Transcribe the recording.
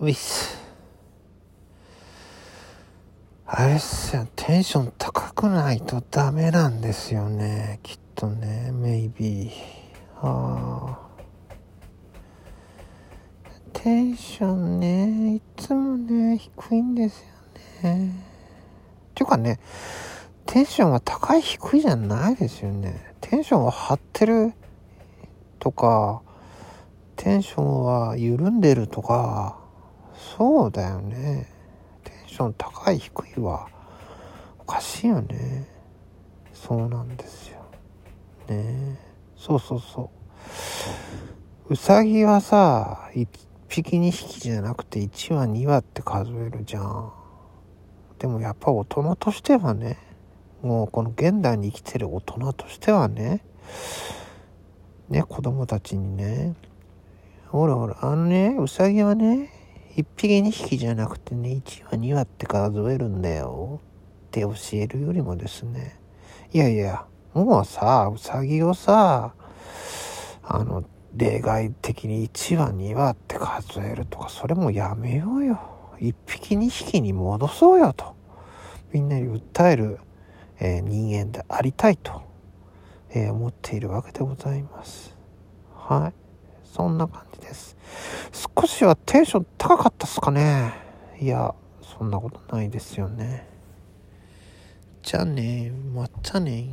ういっす。あれっすよ、テンション高くないとダメなんですよね。きっとね、maybe。あ。テンションね、いつもね、低いんですよね。っていうかね、テンションは高い低いじゃないですよね。テンションは張ってるとか、テンションは緩んでるとか、そうだよね。テンション高い低いはおかしいよね。そうなんですよ。ねそうそうそう。うさぎはさ、1匹2匹じゃなくて1羽2羽って数えるじゃん。でもやっぱ大人としてはね、もうこの現代に生きてる大人としてはね、ね、子供たちにね、ほらほら、あのね、うさぎはね、1匹2匹じゃなくてね、1羽2羽って数えるんだよって教えるよりもですね、いやいや、もうさ、うさぎをさ、あの、例外的に1羽2羽って数えるとか、それもやめようよ。1匹2匹に戻そうよと。みんなに訴えるえー、人間でありたいと、えー、思っているわけでございます。はい。そんな感じです。少しはテンション高かったっすかねいや、そんなことないですよね。じゃあね、またね